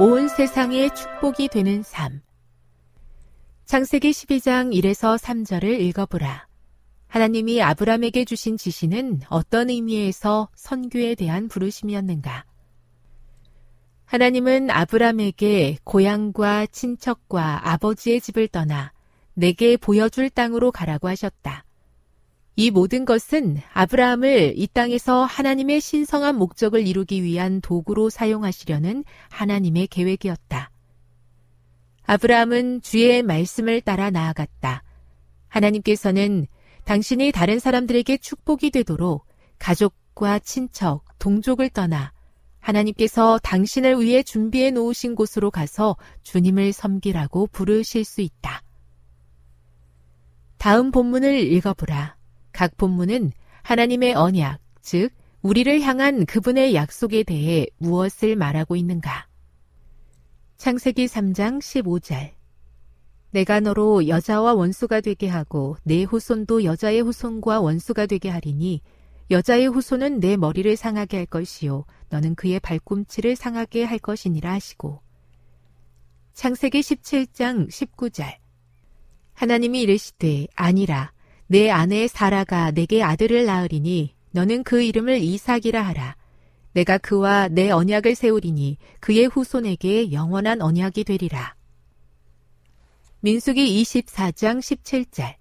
온 세상의 축복이 되는 삶. 창세기 12장 1에서 3절을 읽어보라. 하나님이 아브람에게 주신 지시는 어떤 의미에서 선교에 대한 부르심이었는가? 하나님은 아브람에게 고향과 친척과 아버지의 집을 떠나 내게 보여줄 땅으로 가라고 하셨다. 이 모든 것은 아브라함을 이 땅에서 하나님의 신성한 목적을 이루기 위한 도구로 사용하시려는 하나님의 계획이었다. 아브라함은 주의 말씀을 따라 나아갔다. 하나님께서는 당신이 다른 사람들에게 축복이 되도록 가족과 친척, 동족을 떠나 하나님께서 당신을 위해 준비해 놓으신 곳으로 가서 주님을 섬기라고 부르실 수 있다. 다음 본문을 읽어보라. 각 본문은 하나님의 언약, 즉, 우리를 향한 그분의 약속에 대해 무엇을 말하고 있는가? 창세기 3장 15절. 내가 너로 여자와 원수가 되게 하고 내 후손도 여자의 후손과 원수가 되게 하리니 여자의 후손은 내 머리를 상하게 할 것이요 너는 그의 발꿈치를 상하게 할 것이니라 하시고 창세기 17장 19절 하나님이 이르시되 아니라 내 아내 사라가 내게 아들을 낳으리니 너는 그 이름을 이삭이라 하라. 내가 그와 내 언약을 세우리니 그의 후손에게 영원한 언약이 되리라. 민숙이 24장 17절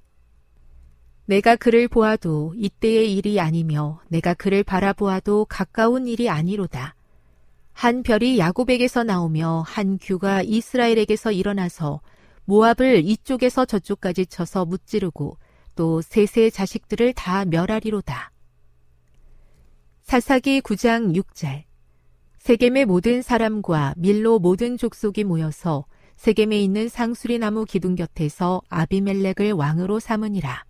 내가 그를 보아도 이때의 일이 아니며 내가 그를 바라보아도 가까운 일이 아니로다. 한 별이 야곱에게서 나오며 한 규가 이스라엘에게서 일어나서 모압을 이쪽에서 저쪽까지 쳐서 무찌르고 또 셋의 자식들을 다 멸하리로다. 사사기 9장 6절 세겜의 모든 사람과 밀로 모든 족속이 모여서 세겜에 있는 상수리 나무 기둥 곁에서 아비멜렉을 왕으로 삼으니라.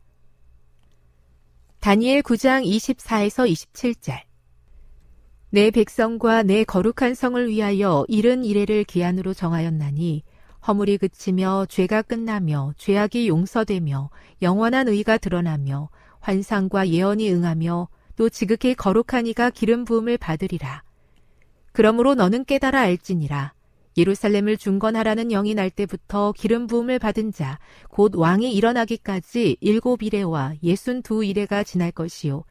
다니엘 9장 24에서 27절 내 백성과 내 거룩한 성을 위하여 이른 이래를 기한으로 정하였나니 허물이 그치며 죄가 끝나며 죄악이 용서되며 영원한 의가 드러나며 환상과 예언이 응하며 또 지극히 거룩한 이가 기름 부음을 받으리라. 그러므로 너는 깨달아 알지니라. 예루살렘을 중건하라는 영이 날 때부터 기름 부음을 받은 자, 곧 왕이 일어나기까지 일곱 이래와 예순 두 이래가 지날 것이요.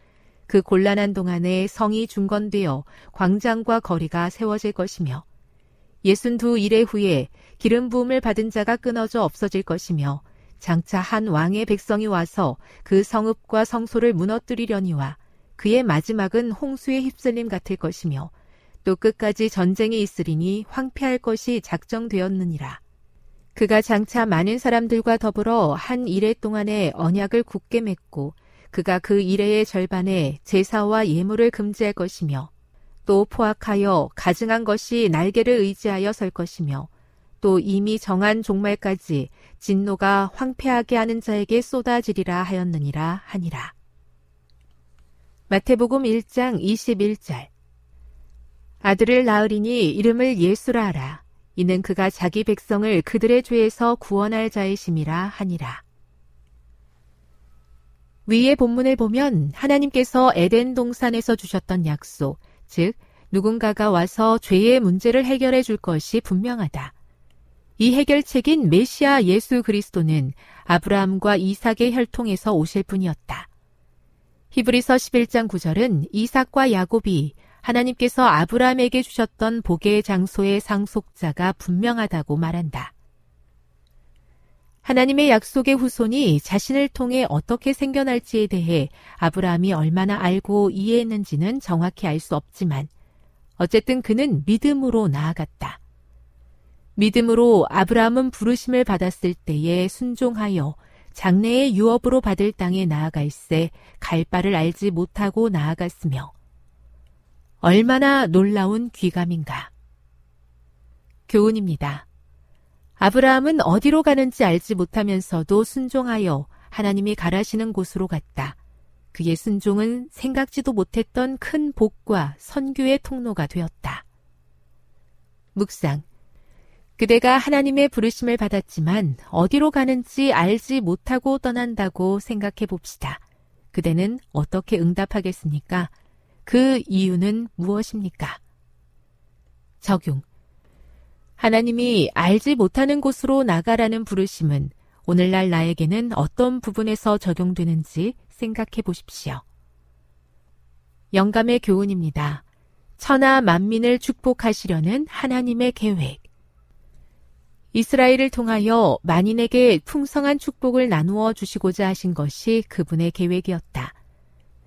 그 곤란한 동안에 성이 중건되어 광장과 거리가 세워질 것이며, 예순 두 이래 후에 기름 부음을 받은 자가 끊어져 없어질 것이며, 장차 한 왕의 백성이 와서 그 성읍과 성소를 무너뜨리려니와 그의 마지막은 홍수의 휩쓸림 같을 것이며 또 끝까지 전쟁이 있으리니 황폐할 것이 작정되었느니라. 그가 장차 많은 사람들과 더불어 한 이래 동안에 언약을 굳게 맺고 그가 그 이래의 절반에 제사와 예물을 금지할 것이며 또 포악하여 가증한 것이 날개를 의지하여 설 것이며 또 이미 정한 종말까지 진노가 황폐하게 하는 자에게 쏟아지리라 하였느니라 하니라. 마태복음 1장 21절 아들을 낳으리니 이름을 예수라 하라. 이는 그가 자기 백성을 그들의 죄에서 구원할 자의심이라 하니라. 위의 본문을 보면 하나님께서 에덴 동산에서 주셨던 약속, 즉 누군가가 와서 죄의 문제를 해결해 줄 것이 분명하다. 이 해결책인 메시아 예수 그리스도는 아브라함과 이삭의 혈통에서 오실 분이었다. 히브리서 11장 9절은 이삭과 야곱이 하나님께서 아브라함에게 주셨던 복의 장소의 상속자가 분명하다고 말한다. 하나님의 약속의 후손이 자신을 통해 어떻게 생겨날지에 대해 아브라함이 얼마나 알고 이해했는지는 정확히 알 수 없지만 어쨌든 그는 믿음으로 나아갔다. 믿음으로 아브라함은 부르심을 받았을 때에 순종하여 장래의 유업으로 받을 땅에 나아갈새 갈 바를 알지 못하고 나아갔으며 얼마나 놀라운 귀감인가. 교훈입니다. 아브라함은 어디로 가는지 알지 못하면서도 순종하여 하나님이 가라시는 곳으로 갔다. 그의 순종은 생각지도 못했던 큰 복과 선교의 통로가 되었다. 묵상. 그대가 하나님의 부르심을 받았지만 어디로 가는지 알지 못하고 떠난다고 생각해 봅시다. 그대는 어떻게 응답하겠습니까? 그 이유는 무엇입니까? 적용. 하나님이 알지 못하는 곳으로 나가라는 부르심은 오늘날 나에게는 어떤 부분에서 적용되는지 생각해 보십시오. 영감의 교훈입니다. 천하 만민을 축복하시려는 하나님의 계획. 이스라엘을 통하여 만인에게 풍성한 축복을 나누어 주시고자 하신 것이 그분의 계획이었다.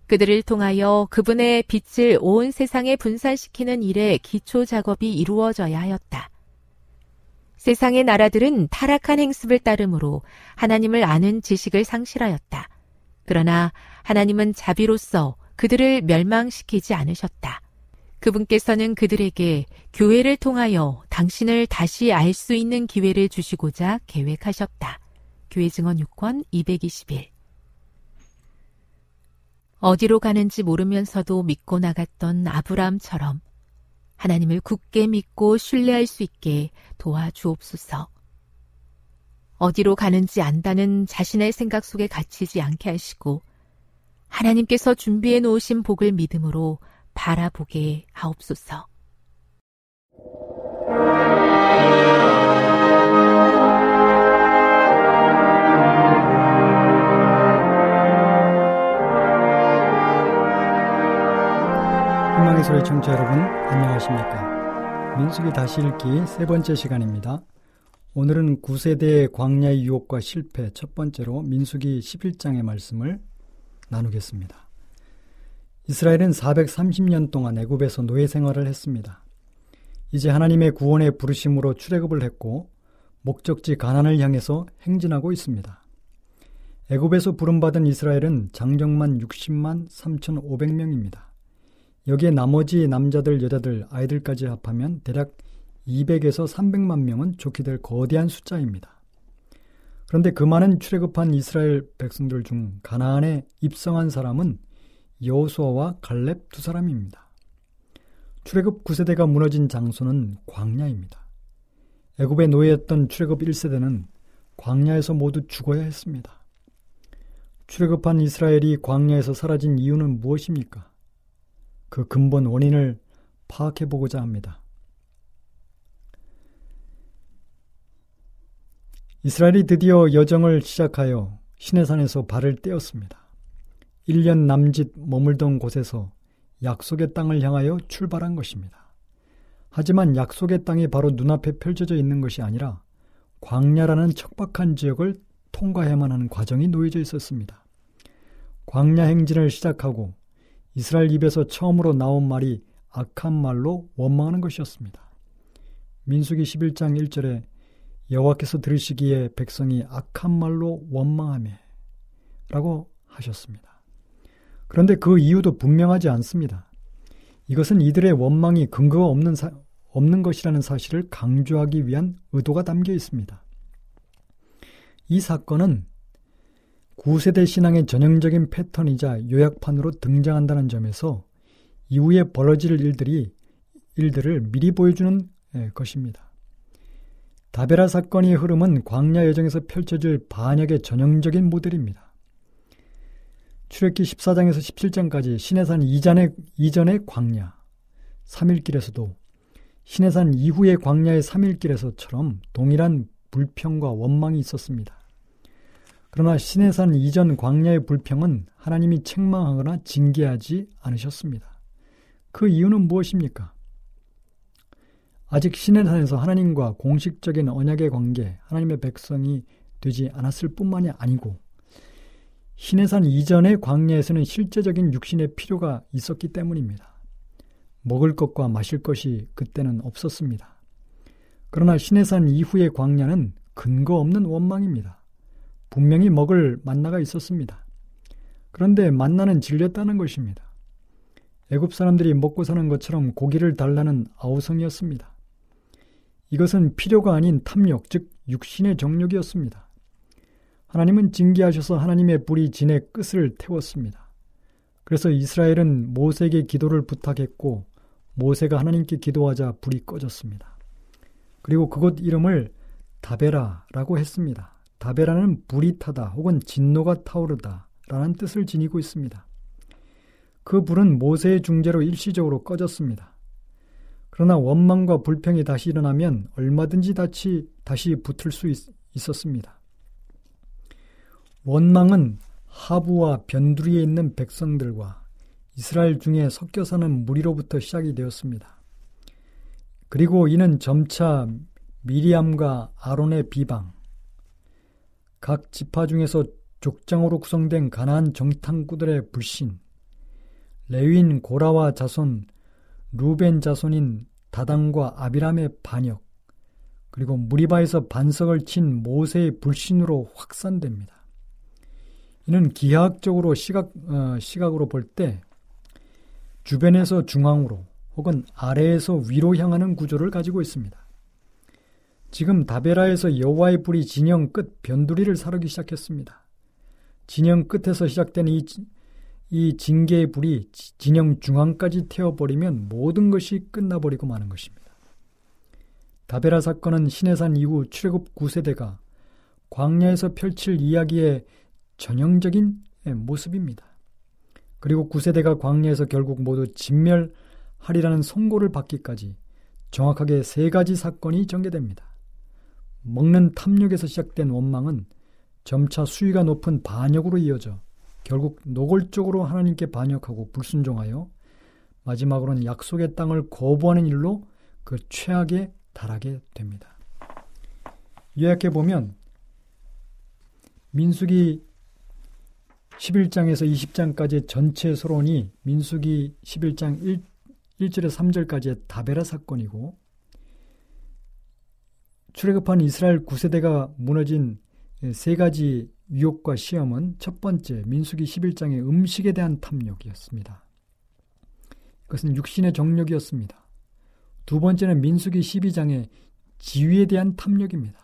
그들을 통하여 그분의 빛을 온 세상에 분산시키는 일에 기초 작업이 이루어져야 하였다. 세상의 나라들은 타락한 행습을 따르므로 하나님을 아는 지식을 상실하였다. 그러나 하나님은 자비로서 그들을 멸망시키지 않으셨다. 그분께서는 그들에게 교회를 통하여 당신을 다시 알 수 있는 기회를 주시고자 계획하셨다. 교회 증언 6권 221 어디로 가는지 모르면서도 믿고 나갔던 아브라함처럼 하나님을 굳게 믿고 신뢰할 수 있게 도와주옵소서. 어디로 가는지 안다는 자신의 생각 속에 갇히지 않게 하시고 하나님께서 준비해 놓으신 복을 믿음으로 바라보게 하옵소서. 희망의 소리 청취자 여러분 안녕하십니까? 민숙이 다시 읽기 세 번째 시간입니다. 오늘은 9세대의 광야의 유혹과 실패 첫 번째로 민숙이 11장의 말씀을 나누겠습니다 이스라엘은 430년 동안 애굽에서 노예 생활을 했습니다. 이제 하나님의 구원의 부르심으로 출애굽을 했고 목적지 가난을 향해서 행진하고 있습니다. 애굽에서 부름받은 이스라엘은 장정만 60만 3,500명입니다. 여기에 나머지 남자들, 여자들, 아이들까지 합하면 대략 200에서 300만 명은 좋게 될 거대한 숫자입니다. 그런데 그 많은 출애굽한 이스라엘 백성들 중 가나안에 입성한 사람은 여호수아와 갈렙 두 사람입니다. 출애굽 9세대가 무너진 장소는 광야입니다. 애굽의 노예였던 출애굽 1세대는 광야에서 모두 죽어야 했습니다. 출애굽한 이스라엘이 광야에서 사라진 이유는 무엇입니까? 그 근본 원인을 파악해 보고자 합니다. 이스라엘이 드디어 여정을 시작하여 시내산에서 발을 떼었습니다. 1년 남짓 머물던 곳에서 약속의 땅을 향하여 출발한 것입니다. 하지만 약속의 땅이 바로 눈앞에 펼쳐져 있는 것이 아니라 광야라는 척박한 지역을 통과해야만 하는 과정이 놓여져 있었습니다. 광야 행진을 시작하고 이스라엘 입에서 처음으로 나온 말이 악한 말로 원망하는 것이었습니다. 민수기 11장 1절에 여호와께서 들으시기에 백성이 악한 말로 원망하며 라고 하셨습니다. 그런데 그 이유도 분명하지 않습니다. 이것은 이들의 원망이 근거가 없는, 사, 없는 것이라는 사실을 강조하기 위한 의도가 담겨 있습니다. 이 사건은 구세대 신앙의 전형적인 패턴이자 요약판으로 등장한다는 점에서 이후에 벌어질 일들이 일들을 미리 보여주는 예, 것입니다. 다베라 사건의 흐름은 광야 여정에서 펼쳐질 반역의 전형적인 모델입니다. 출애기 14장에서 17장까지 신해산 이전의, 이전의 광야, 3일길에서도 신해산 이후의 광야의 3일길에서처럼 동일한 불평과 원망이 있었습니다. 그러나 신해산 이전 광야의 불평은 하나님이 책망하거나 징계하지 않으셨습니다. 그 이유는 무엇입니까? 아직 신해산에서 하나님과 공식적인 언약의 관계, 하나님의 백성이 되지 않았을 뿐만이 아니고 신해산 이전의 광야에서는 실제적인 육신의 필요가 있었기 때문입니다. 먹을 것과 마실 것이 그때는 없었습니다. 그러나 신해산 이후의 광야는 근거 없는 원망입니다. 분명히 먹을 만나가 있었습니다. 그런데 만나는 질렸다는 것입니다. 애굽 사람들이 먹고 사는 것처럼 고기를 달라는 아우성이었습니다. 이것은 필요가 아닌 탐욕, 즉 육신의 정욕이었습니다. 하나님은 징계하셔서 하나님의 불이 진의 끝을 태웠습니다. 그래서 이스라엘은 모세에게 기도를 부탁했고 모세가 하나님께 기도하자 불이 꺼졌습니다. 그리고 그곳 이름을 다베라라고 했습니다. 다베라는 불이 타다 혹은 진노가 타오르다 라는 뜻을 지니고 있습니다. 그 불은 모세의 중재로 일시적으로 꺼졌습니다. 그러나 원망과 불평이 다시 일어나면 얼마든지 다시, 다시 붙을 수 있, 있었습니다. 원망은 하부와 변두리에 있는 백성들과 이스라엘 중에 섞여 사는 무리로부터 시작이 되었습니다. 그리고 이는 점차 미리암과 아론의 비방, 각 지파 중에서 족장으로 구성된 가나안 정탐구들의 불신, 레윈 고라와 자손, 루벤 자손인 다단과 아비람의 반역, 그리고 무리바에서 반석을 친 모세의 불신으로 확산됩니다. 이는 기하학적으로 시각, 어, 시각으로 볼 때 주변에서 중앙으로 혹은 아래에서 위로 향하는 구조를 가지고 있습니다. 지금 다베라에서 여호와의 불이 진영 끝 변두리를 사르기 시작했습니다. 진영 끝에서 시작된 이, 이 징계의 불이 진영 중앙까지 태워버리면 모든 것이 끝나버리고 마는 것입니다. 다베라 사건은 신해산 이후 출애굽 9세대가 광야에서 펼칠 이야기의 전형적인 모습입니다. 그리고 9세대가 광야에서 결국 모두 진멸하리라는 선고를 받기까지 정확하게 세 가지 사건이 전개됩니다. 먹는 탐욕에서 시작된 원망은 점차 수위가 높은 반역으로 이어져 결국 노골적으로 하나님께 반역하고 불순종하여 마지막으로는 약속의 땅을 거부하는 일로 그 최악에 달하게 됩니다. 요약해 보면 민수기 11장에서 20장까지의 전체 서론이 민수기 11장 1, 1절에서 3절까지의 다베라 사건이고 출애굽한 이스라엘 9세대가 무너진 세 가지 유혹과 시험은 첫 번째 민수기 11장의 음식에 대한 탐욕이었습니다. 그것은 육신의 정욕이었습니다. 두 번째는 민수기 12장의 지위에 대한 탐욕입니다.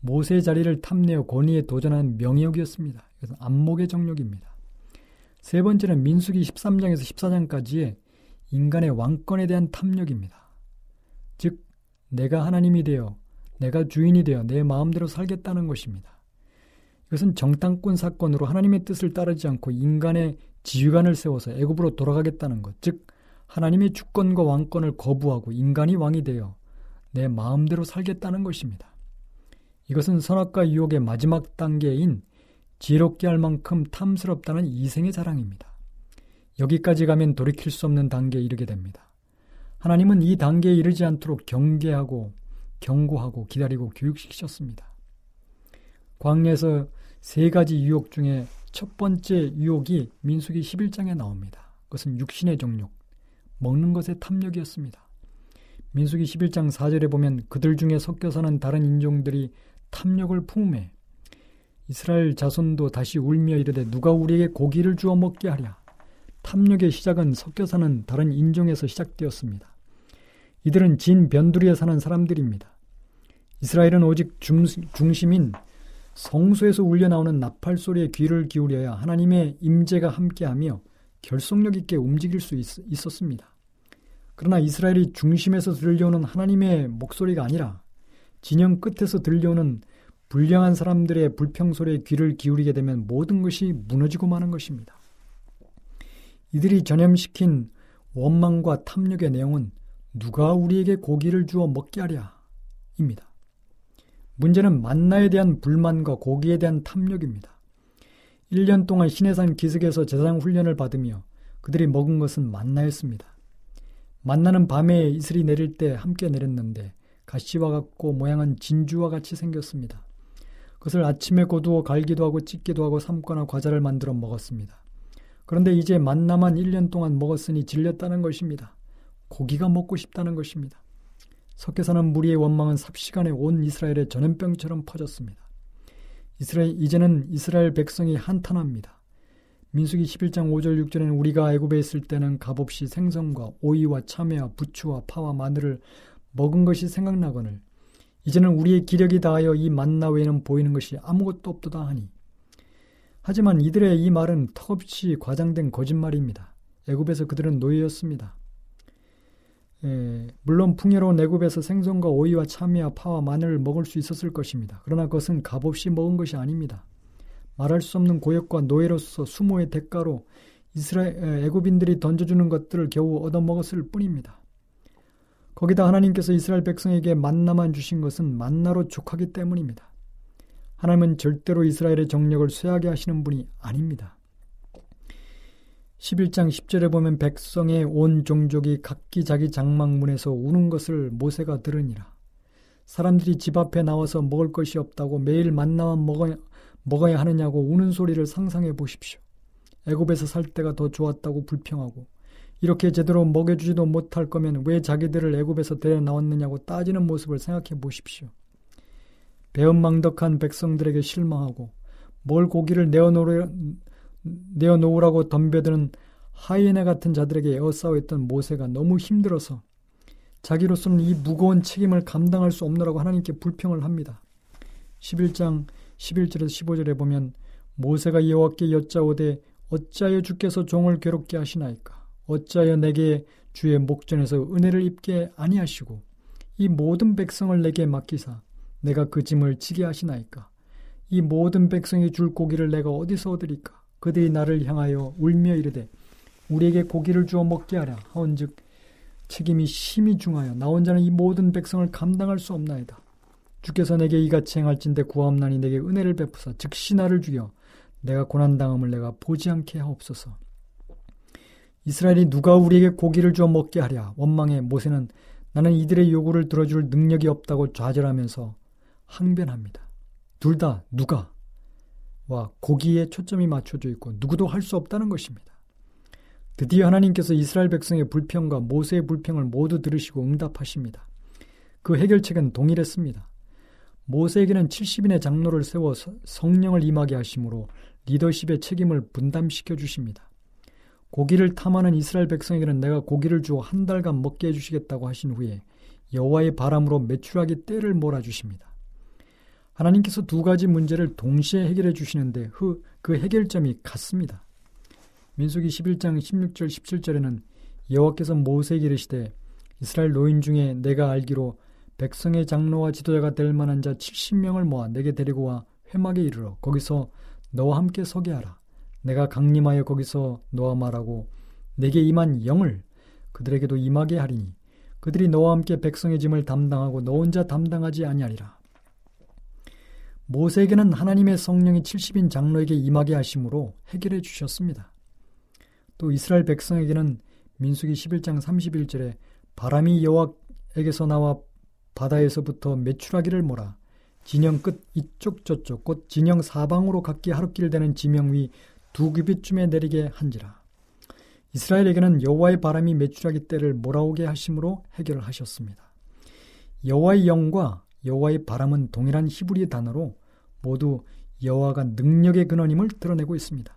모세의 자리를 탐내어 권위에 도전한 명예욕이었습니다. 그래서 안목의 정욕입니다. 세 번째는 민수기 13장에서 14장까지의 인간의 왕권에 대한 탐욕입니다. 즉, 내가 하나님이 되어 내가 주인이 되어 내 마음대로 살겠다는 것입니다. 이것은 정탐꾼 사건으로 하나님의 뜻을 따르지 않고 인간의 지휘관을 세워서 애굽으로 돌아가겠다는 것, 즉 하나님의 주권과 왕권을 거부하고 인간이 왕이 되어 내 마음대로 살겠다는 것입니다. 이것은 선악과 유혹의 마지막 단계인 지혜롭게 할 만큼 탐스럽다는 이생의 자랑입니다. 여기까지 가면 돌이킬 수 없는 단계에 이르게 됩니다. 하나님은 이 단계에 이르지 않도록 경계하고 경고하고 기다리고 교육시키셨습니다. 광야에서 세 가지 유혹 중에 첫 번째 유혹이 민수기 11장에 나옵니다. 그것은 육신의 정욕, 먹는 것의 탐욕이었습니다. 민수기 11장 4절에 보면 그들 중에 섞여 사는 다른 인종들이 탐욕을 품에 이스라엘 자손도 다시 울며 이르되 누가 우리에게 고기를 주어 먹게 하랴. 탐욕의 시작은 섞여 사는 다른 인종에서 시작되었습니다. 이들은 진 변두리에 사는 사람들입니다. 이스라엘은 오직 중, 중심인 성소에서 울려 나오는 나팔 소리에 귀를 기울여야 하나님의 임재가 함께하며 결속력 있게 움직일 수 있, 있었습니다. 그러나 이스라엘이 중심에서 들려오는 하나님의 목소리가 아니라 진영 끝에서 들려오는 불량한 사람들의 불평 소리에 귀를 기울이게 되면 모든 것이 무너지고 마는 것입니다. 이들이 전염시킨 원망과 탐욕의 내용은 누가 우리에게 고기를 주어 먹게 하랴? 입니다. 문제는 만나에 대한 불만과 고기에 대한 탐욕입니다. 1년 동안 신해산 기슭에서 재상 훈련을 받으며 그들이 먹은 것은 만나였습니다. 만나는 밤에 이슬이 내릴 때 함께 내렸는데 가시와 같고 모양은 진주와 같이 생겼습니다. 그것을 아침에 거두어 갈기도 하고 찢기도 하고 삶거나 과자를 만들어 먹었습니다. 그런데 이제 만나만 1년 동안 먹었으니 질렸다는 것입니다. 고기가 먹고 싶다는 것입니다. 섞여 사는 무리의 원망은 삽시간에 온 이스라엘의 전염병처럼 퍼졌습니다. 이스라엘 이제는 이스라엘 백성이 한탄합니다. 민수기 11장 5절 6절에는 우리가 애굽에 있을 때는 값없이 생선과 오이와 참외와 부추와 파와 마늘을 먹은 것이 생각나거늘 이제는 우리의 기력이 다하여 이 만나 외에는 보이는 것이 아무것도 없도다 하니 하지만 이들의 이 말은 턱없이 과장된 거짓말입니다. 애굽에서 그들은 노예였습니다. 예, 물론 풍요로운 애굽에서 생선과 오이와 참외와 파와 마늘을 먹을 수 있었을 것입니다. 그러나 그것은 값없이 먹은 것이 아닙니다. 말할 수 없는 고역과 노예로서 수모의 대가로 이스라엘 애굽인들이 던져주는 것들을 겨우 얻어먹었을 뿐입니다. 거기다 하나님께서 이스라엘 백성에게 만나만 주신 것은 만나로 족하기 때문입니다. 하나님은 절대로 이스라엘의 정력을 쇠하게 하시는 분이 아닙니다. 11장 10절에 보면 백성의 온 종족이 각기 자기 장막문에서 우는 것을 모세가 들으니라. 사람들이 집 앞에 나와서 먹을 것이 없다고 매일 만나만 먹어야, 먹어야 하느냐고 우는 소리를 상상해 보십시오. 애굽에서 살 때가 더 좋았다고 불평하고 이렇게 제대로 먹여주지도 못할 거면 왜 자기들을 애굽에서 데려 나왔느냐고 따지는 모습을 생각해 보십시오. 배은망덕한 백성들에게 실망하고 뭘 고기를 내어놓으라고 덤벼드는 하이에나 같은 자들에게 에워싸워있던 모세가 너무 힘들어서 자기로서는 이 무거운 책임을 감당할 수 없노라고 하나님께 불평을 합니다. 11장 11절에서 15절에 보면 모세가 여호와께 여짜오되 어찌하여 주께서 종을 괴롭게 하시나이까 어찌하여 내게 주의 목전에서 은혜를 입게 아니하시고 이 모든 백성을 내게 맡기사 내가 그 짐을 지게 하시나이까 이 모든 백성이 줄 고기를 내가 어디서 얻으리까 그들이 나를 향하여 울며 이르되 우리에게 고기를 주어 먹게 하라 하온즉 책임이 심히 중하여 나 혼자는 이 모든 백성을 감당할 수 없나이다. 주께서 내게 이같이 행할진대 구하옵나니 내게 은혜를 베푸사 즉시 나를 죽여 내가 고난당함을 내가 보지 않게 하옵소서. 이스라엘이 누가 우리에게 고기를 주어 먹게 하랴 원망해 모세는 나는 이들의 요구를 들어줄 능력이 없다고 좌절하면서 항변합니다. 둘 다 누가 와 고기에 초점이 맞춰져 있고 누구도 할 수 없다는 것입니다. 드디어 하나님께서 이스라엘 백성의 불평과 모세의 불평을 모두 들으시고 응답하십니다. 그 해결책은 동일했습니다. 모세에게는 70인의 장로를 세워 성령을 임하게 하심으로 리더십의 책임을 분담시켜 주십니다. 고기를 탐하는 이스라엘 백성에게는 내가 고기를 주어 한 달간 먹게 해주시겠다고 하신 후에 여호와의 바람으로 매출하기 때를 몰아주십니다. 하나님께서 두 가지 문제를 동시에 해결해 주시는데 그, 그 해결점이 같습니다. 민수기 11장 16절 17절에는 여호와께서 모세에게 이르시되 이스라엘 노인 중에 내가 알기로 백성의 장로와 지도자가 될 만한 자 70명을 모아 내게 데리고 와 회막에 이르러 거기서 너와 함께 서게 하라. 내가 강림하여 거기서 너와 말하고 내게 임한 영을 그들에게도 임하게 하리니 그들이 너와 함께 백성의 짐을 담당하고 너 혼자 담당하지 아니하리라. 모세에게는 하나님의 성령이 70인 장로에게 임하게 하심으로 해결해 주셨습니다. 또 이스라엘 백성에게는 민수기 11장 31절에 바람이 여호와에게서 나와 바다에서부터 메추라기를 몰아 진영 끝 이쪽 저쪽 곧 진영 사방으로 각기 하루길 되는 지명 위 두 규빗쯤에 내리게 한지라. 이스라엘에게는 여호와의 바람이 메추라기 때를 몰아오게 하심으로 해결을 하셨습니다. 여호와의 영과 여호와의 바람은 동일한 히브리 단어로 모두 여호와가 능력의 근원임을 드러내고 있습니다.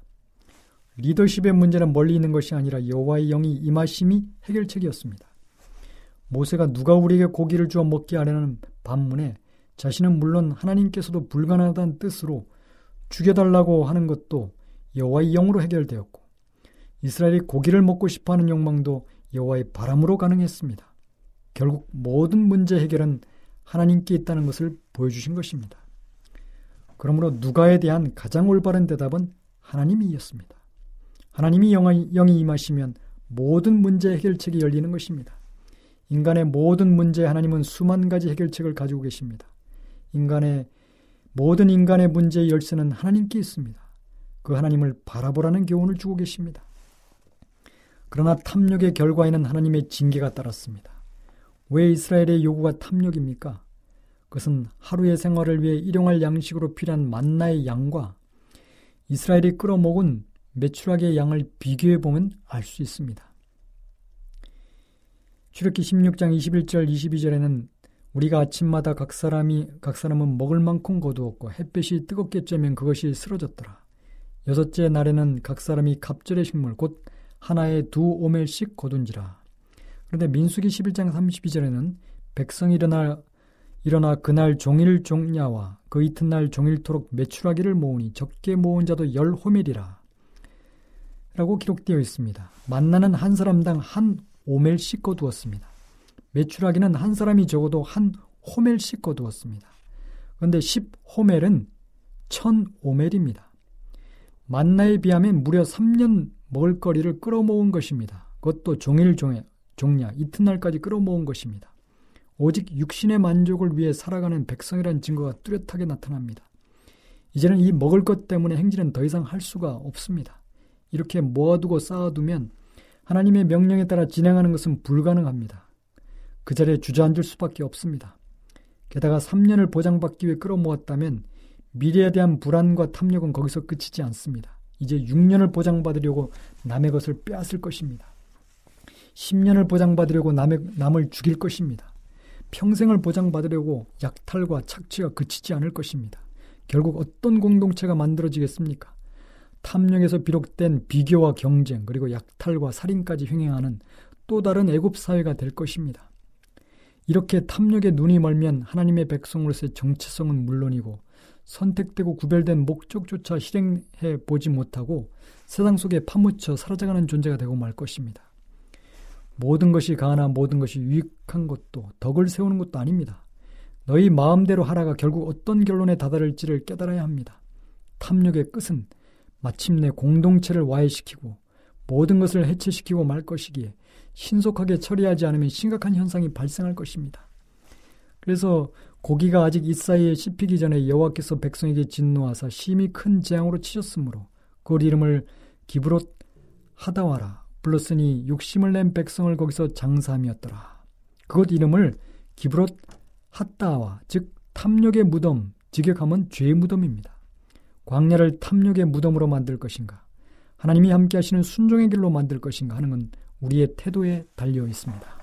리더십의 문제는 멀리 있는 것이 아니라 여호와의 영이 임하심이 해결책이었습니다. 모세가 누가 우리에게 고기를 주어 먹게 하려는 반문에 자신은 물론 하나님께서도 불가능하다는 뜻으로 죽여달라고 하는 것도 여호와의 영으로 해결되었고 이스라엘이 고기를 먹고 싶어하는 욕망도 여호와의 바람으로 가능했습니다. 결국 모든 문제 해결은 하나님께 있다는 것을 보여주신 것입니다. 그러므로 누가에 대한 가장 올바른 대답은 하나님이었습니다. 하나님이 영이 임하시면 모든 문제 해결책이 열리는 것입니다. 인간의 모든 문제에 하나님은 수만 가지 해결책을 가지고 계십니다. 인간의 모든 인간의 문제의 열쇠는 하나님께 있습니다. 그 하나님을 바라보라는 교훈을 주고 계십니다. 그러나 탐욕의 결과에는 하나님의 징계가 따랐습니다. 왜 이스라엘의 요구가 탐욕입니까? 그것은 하루의 생활을 위해 일용할 양식으로 필요한 만나의 양과 이스라엘이 끌어먹은 매출하게 양을 비교해 보면 알 수 있습니다. 출애기 16장 21절 22절에는 우리가 아침마다 각 사람이 각 사람은 먹을 만큼 거두었고 햇빛이 뜨겁게 쬐면 그것이 쓰러졌더라. 여섯째 날에는 각 사람이 갑절의 식물 곧 하나에 두 오멜씩 거둔지라. 그런데 민수기 11장 32절에는 백성이 일어나 일어나 그날 종일 종야와 그 이튿날 종일토록 매출하기를 모으니 적게 모은 자도 열 호멜이라. 라고 기록되어 있습니다. 만나는 한 사람당 한 오멜씩 거두었습니다. 매출하기는 한 사람이 적어도 한 호멜씩 거두었습니다. 그런데 10호멜은 1000오멜입니다. 만나에 비하면 무려 3년 먹을거리를 끌어모은 것입니다. 그것도 종일 종야, 종야 이튿날까지 끌어모은 것입니다. 오직 육신의 만족을 위해 살아가는 백성이라는 증거가 뚜렷하게 나타납니다. 이제는 이 먹을 것 때문에 행진은 더 이상 할 수가 없습니다. 이렇게 모아두고 쌓아두면 하나님의 명령에 따라 진행하는 것은 불가능합니다. 그 자리에 주저앉을 수밖에 없습니다. 게다가 3년을 보장받기 위해 끌어모았다면 미래에 대한 불안과 탐욕은 거기서 끝이지 않습니다. 이제 6년을 보장받으려고 남의 것을 빼앗을 것입니다. 10년을 보장받으려고 남의, 남을 죽일 것입니다. 평생을 보장받으려고 약탈과 착취가 그치지 않을 것입니다. 결국 어떤 공동체가 만들어지겠습니까? 탐욕에서 비롯된 비교와 경쟁 그리고 약탈과 살인까지 횡행하는 또 다른 애굽 사회가 될 것입니다. 이렇게 탐욕에 눈이 멀면 하나님의 백성으로서의 정체성은 물론이고 선택되고 구별된 목적조차 실행해 보지 못하고 세상 속에 파묻혀 사라져가는 존재가 되고 말 것입니다. 모든 것이 가하나 모든 것이 유익한 것도 덕을 세우는 것도 아닙니다. 너희 마음대로 하라가 결국 어떤 결론에 다다를지를 깨달아야 합니다. 탐욕의 끝은 마침내 공동체를 와해시키고 모든 것을 해체시키고 말 것이기에 신속하게 처리하지 않으면 심각한 현상이 발생할 것입니다. 그래서 고기가 아직 이 사이에 씹히기 전에 여호와께서 백성에게 진노하사 심히 큰 재앙으로 치셨으므로 그 이름을 기브롯 하다와라 불렀으니 욕심을 낸 백성을 거기서 장사함이었더라. 그곳 이름을 기브롯 핫다와 즉 탐욕의 무덤, 직역하면 죄의 무덤입니다. 광야를 탐욕의 무덤으로 만들 것인가? 하나님이 함께 하시는 순종의 길로 만들 것인가 하는 건 우리의 태도에 달려 있습니다.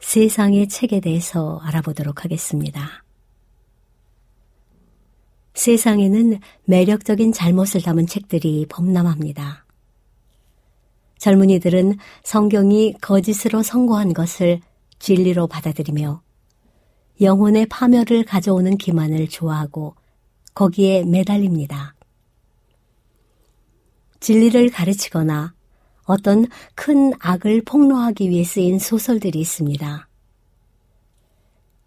세상의 책에 대해서 알아보도록 하겠습니다. 세상에는 매력적인 잘못을 담은 책들이 범람합니다. 젊은이들은 성경이 거짓으로 선고한 것을 진리로 받아들이며 영혼의 파멸을 가져오는 기만을 좋아하고 거기에 매달립니다. 진리를 가르치거나 어떤 큰 악을 폭로하기 위해 쓰인 소설들이 있습니다.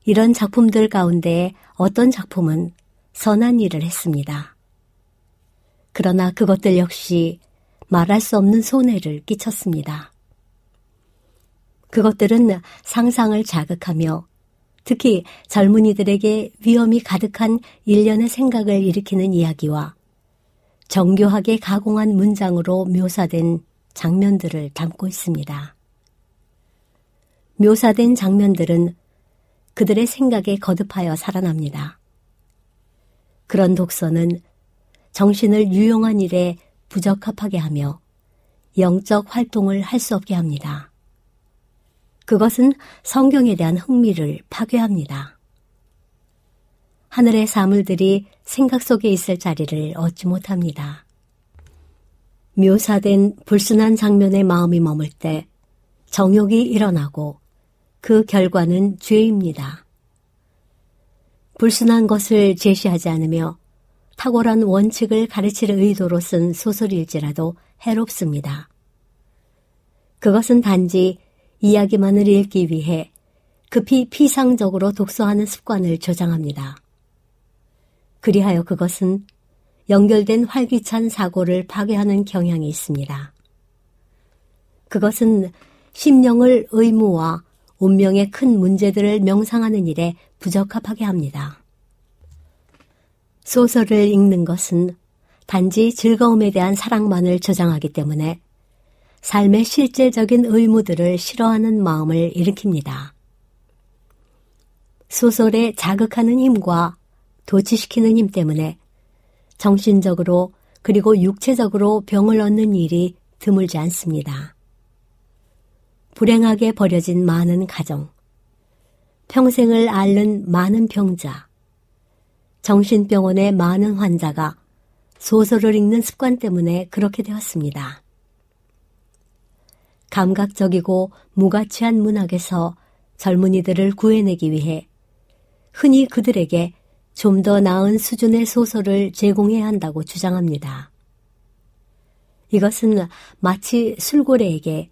이런 작품들 가운데 어떤 작품은 선한 일을 했습니다. 그러나 그것들 역시 말할 수 없는 손해를 끼쳤습니다. 그것들은 상상을 자극하며 특히 젊은이들에게 위험이 가득한 일련의 생각을 일으키는 이야기와 정교하게 가공한 문장으로 묘사된 장면들을 담고 있습니다. 묘사된 장면들은 그들의 생각에 거듭하여 살아납니다. 그런 독서는 정신을 유용한 일에 부적합하게 하며 영적 활동을 할 수 없게 합니다. 그것은 성경에 대한 흥미를 파괴합니다. 하늘의 사물들이 생각 속에 있을 자리를 얻지 못합니다. 묘사된 불순한 장면의 마음이 머물 때 정욕이 일어나고 그 결과는 죄입니다. 불순한 것을 제시하지 않으며 탁월한 원칙을 가르칠 의도로 쓴 소설일지라도 해롭습니다. 그것은 단지 이야기만을 읽기 위해 급히 피상적으로 독서하는 습관을 조장합니다. 그리하여 그것은 연결된 활기찬 사고를 파괴하는 경향이 있습니다. 그것은 심령을 의무와 운명의 큰 문제들을 명상하는 일에 부적합하게 합니다. 소설을 읽는 것은 단지 즐거움에 대한 사랑만을 저장하기 때문에 삶의 실제적인 의무들을 싫어하는 마음을 일으킵니다. 소설에 자극하는 힘과 도취시키는 힘 때문에 정신적으로 그리고 육체적으로 병을 얻는 일이 드물지 않습니다. 불행하게 버려진 많은 가정, 평생을 앓는 많은 병자, 정신병원의 많은 환자가 소설을 읽는 습관 때문에 그렇게 되었습니다. 감각적이고 무가치한 문학에서 젊은이들을 구해내기 위해 흔히 그들에게 좀 더 나은 수준의 소설을 제공해야 한다고 주장합니다. 이것은 마치 술고래에게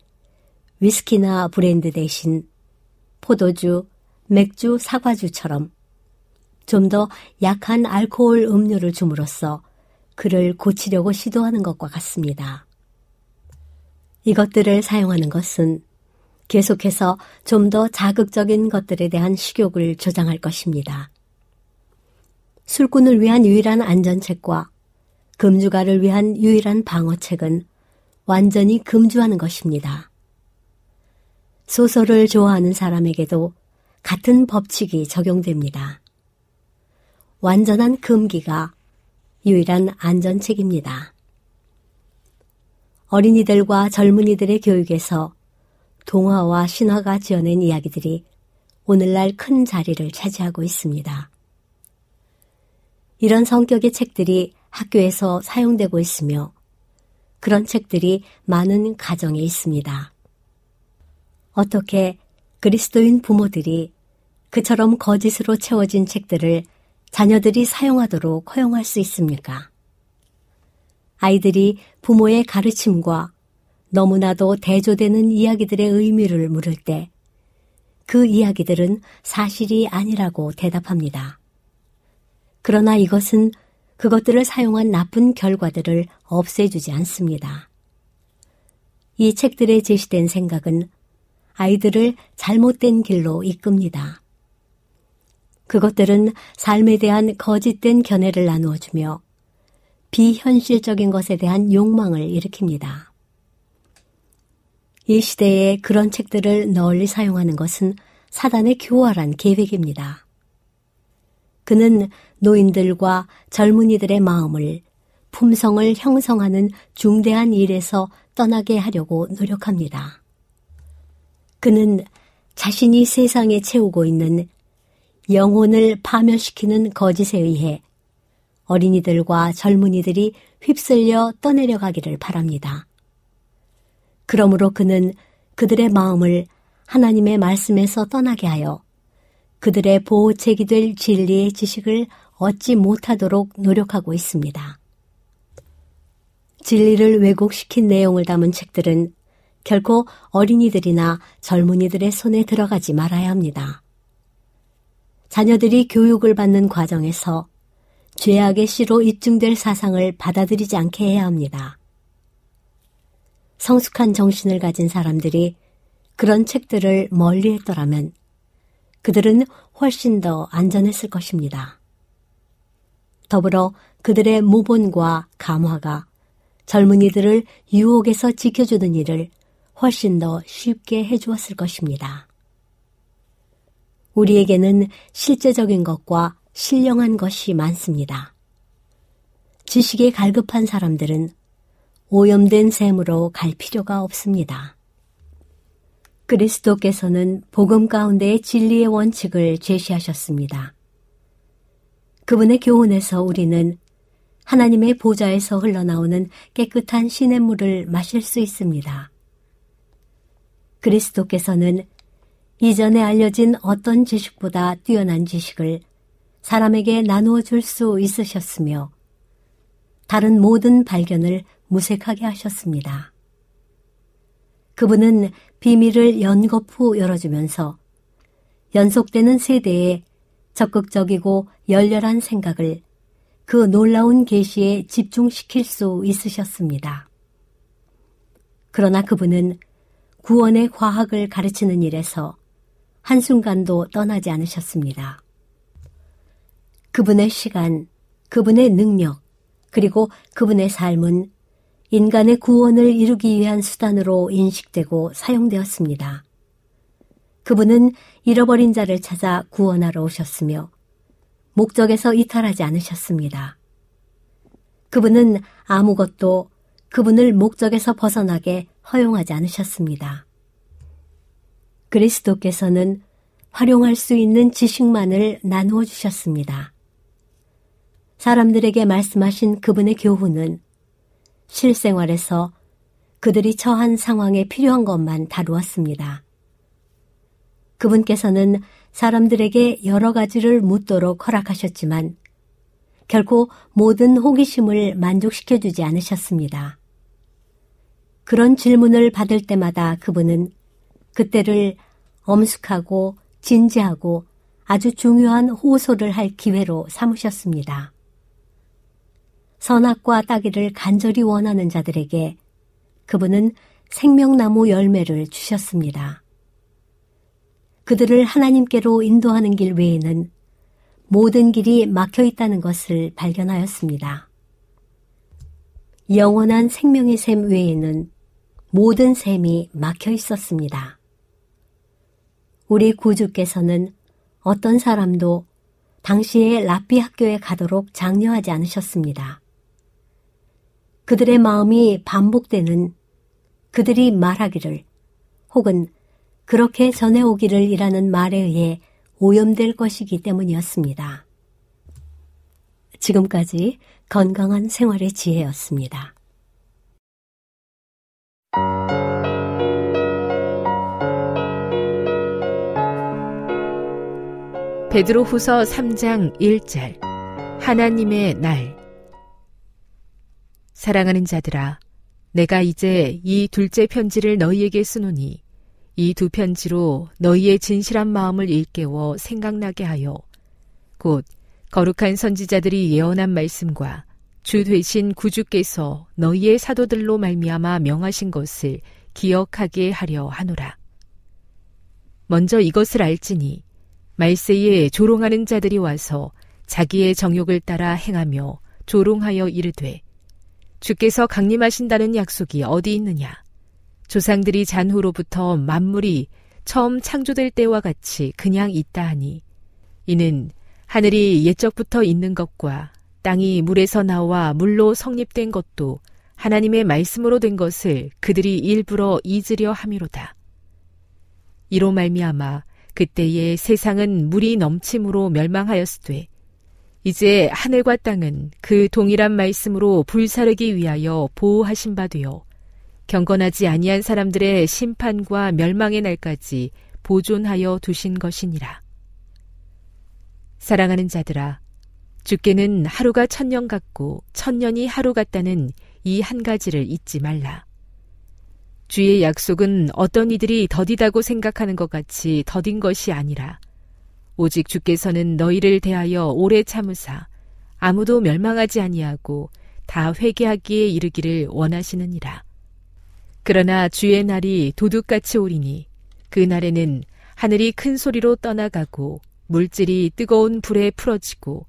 위스키나 브랜드 대신 포도주, 맥주, 사과주처럼 좀 더 약한 알코올 음료를 줌으로써 그를 고치려고 시도하는 것과 같습니다. 이것들을 사용하는 것은 계속해서 좀 더 자극적인 것들에 대한 식욕을 조장할 것입니다. 술꾼을 위한 유일한 안전책과 금주가를 위한 유일한 방어책은 완전히 금주하는 것입니다. 소설을 좋아하는 사람에게도 같은 법칙이 적용됩니다. 완전한 금기가 유일한 안전책입니다. 어린이들과 젊은이들의 교육에서 동화와 신화가 지어낸 이야기들이 오늘날 큰 자리를 차지하고 있습니다. 이런 성격의 책들이 학교에서 사용되고 있으며 그런 책들이 많은 가정에 있습니다. 어떻게 그리스도인 부모들이 그처럼 거짓으로 채워진 책들을 자녀들이 사용하도록 허용할 수 있습니까? 아이들이 부모의 가르침과 너무나도 대조되는 이야기들의 의미를 물을 때 그 이야기들은 사실이 아니라고 대답합니다. 그러나 이것은 그것들을 사용한 나쁜 결과들을 없애주지 않습니다. 이 책들에 제시된 생각은 아이들을 잘못된 길로 이끕니다. 그것들은 삶에 대한 거짓된 견해를 나누어주며 비현실적인 것에 대한 욕망을 일으킵니다. 이 시대에 그런 책들을 널리 사용하는 것은 사단의 교활한 계획입니다. 그는 노인들과 젊은이들의 마음을 품성을 형성하는 중대한 일에서 떠나게 하려고 노력합니다. 그는 자신이 세상에 채우고 있는 영혼을 파멸시키는 거짓에 의해 어린이들과 젊은이들이 휩쓸려 떠내려가기를 바랍니다. 그러므로 그는 그들의 마음을 하나님의 말씀에서 떠나게 하여 그들의 보호책이 될 진리의 지식을 얻지 못하도록 노력하고 있습니다. 진리를 왜곡시킨 내용을 담은 책들은 결코 어린이들이나 젊은이들의 손에 들어가지 말아야 합니다. 자녀들이 교육을 받는 과정에서 죄악의 씨로 입증될 사상을 받아들이지 않게 해야 합니다. 성숙한 정신을 가진 사람들이 그런 책들을 멀리 했더라면 그들은 훨씬 더 안전했을 것입니다. 더불어 그들의 모본과 감화가 젊은이들을 유혹에서 지켜주는 일을 훨씬 더 쉽게 해주었을 것입니다. 우리에게는 실제적인 것과 신령한 것이 많습니다. 지식에 갈급한 사람들은 오염된 셈으로 갈 필요가 없습니다. 그리스도께서는 복음 가운데의 진리의 원칙을 제시하셨습니다. 그분의 교훈에서 우리는 하나님의 보좌에서 흘러나오는 깨끗한 시냇물을 마실 수 있습니다. 그리스도께서는 이전에 알려진 어떤 지식보다 뛰어난 지식을 사람에게 나누어 줄 수 있으셨으며 다른 모든 발견을 무색하게 하셨습니다. 그분은 비밀을 연거푸 열어주면서 연속되는 세대에 적극적이고 열렬한 생각을 그 놀라운 계시에 집중시킬 수 있으셨습니다. 그러나 그분은 구원의 과학을 가르치는 일에서 한순간도 떠나지 않으셨습니다. 그분의 시간, 그분의 능력, 그리고 그분의 삶은 인간의 구원을 이루기 위한 수단으로 인식되고 사용되었습니다. 그분은 잃어버린 자를 찾아 구원하러 오셨으며 목적에서 이탈하지 않으셨습니다. 그분은 아무것도 그분을 목적에서 벗어나게 허용하지 않으셨습니다. 그리스도께서는 활용할 수 있는 지식만을 나누어 주셨습니다. 사람들에게 말씀하신 그분의 교훈은 실생활에서 그들이 처한 상황에 필요한 것만 다루었습니다. 그분께서는 사람들에게 여러 가지를 묻도록 허락하셨지만 결코 모든 호기심을 만족시켜주지 않으셨습니다. 그런 질문을 받을 때마다 그분은 그때를 엄숙하고 진지하고 아주 중요한 호소를 할 기회로 삼으셨습니다. 선악과 따기를 간절히 원하는 자들에게 그분은 생명나무 열매를 주셨습니다. 그들을 하나님께로 인도하는 길 외에는 모든 길이 막혀 있다는 것을 발견하였습니다. 영원한 생명의 샘 외에는 모든 샘이 막혀 있었습니다. 우리 구주께서는 어떤 사람도 당시에 라삐 학교에 가도록 장려하지 않으셨습니다. 그들의 마음이 반복되는 그들이 말하기를 혹은 그렇게 전해오기를 이라는 말에 의해 오염될 것이기 때문이었습니다. 지금까지 건강한 생활의 지혜였습니다. 베드로 후서 3장 1절 하나님의 날 사랑하는 자들아 내가 이제 이 둘째 편지를 너희에게 쓰노니 이 두 편지로 너희의 진실한 마음을 일깨워 생각나게 하여 곧 거룩한 선지자들이 예언한 말씀과 주 되신 구주께서 너희의 사도들로 말미암아 명하신 것을 기억하게 하려 하노라. 먼저 이것을 알지니 말세에 조롱하는 자들이 와서 자기의 정욕을 따라 행하며 조롱하여 이르되 주께서 강림하신다는 약속이 어디 있느냐 조상들이 잔 후로부터 만물이 처음 창조될 때와 같이 그냥 있다 하니 이는 하늘이 옛적부터 있는 것과 땅이 물에서 나와 물로 성립된 것도 하나님의 말씀으로 된 것을 그들이 일부러 잊으려 함이로다. 이로 말미암아 그때의 세상은 물이 넘침으로 멸망하였으되 이제 하늘과 땅은 그 동일한 말씀으로 불사르기 위하여 보호하신 바 되어 경건하지 아니한 사람들의 심판과 멸망의 날까지 보존하여 두신 것이니라. 사랑하는 자들아, 주께는 하루가 천년 같고 천년이 하루 같다는 이 한 가지를 잊지 말라. 주의 약속은 어떤 이들이 더디다고 생각하는 것 같이 더딘 것이 아니라 오직 주께서는 너희를 대하여 오래 참으사 아무도 멸망하지 아니하고 다 회개하기에 이르기를 원하시느니라. 그러나 주의 날이 도둑같이 오리니 그 날에는 하늘이 큰 소리로 떠나가고 물질이 뜨거운 불에 풀어지고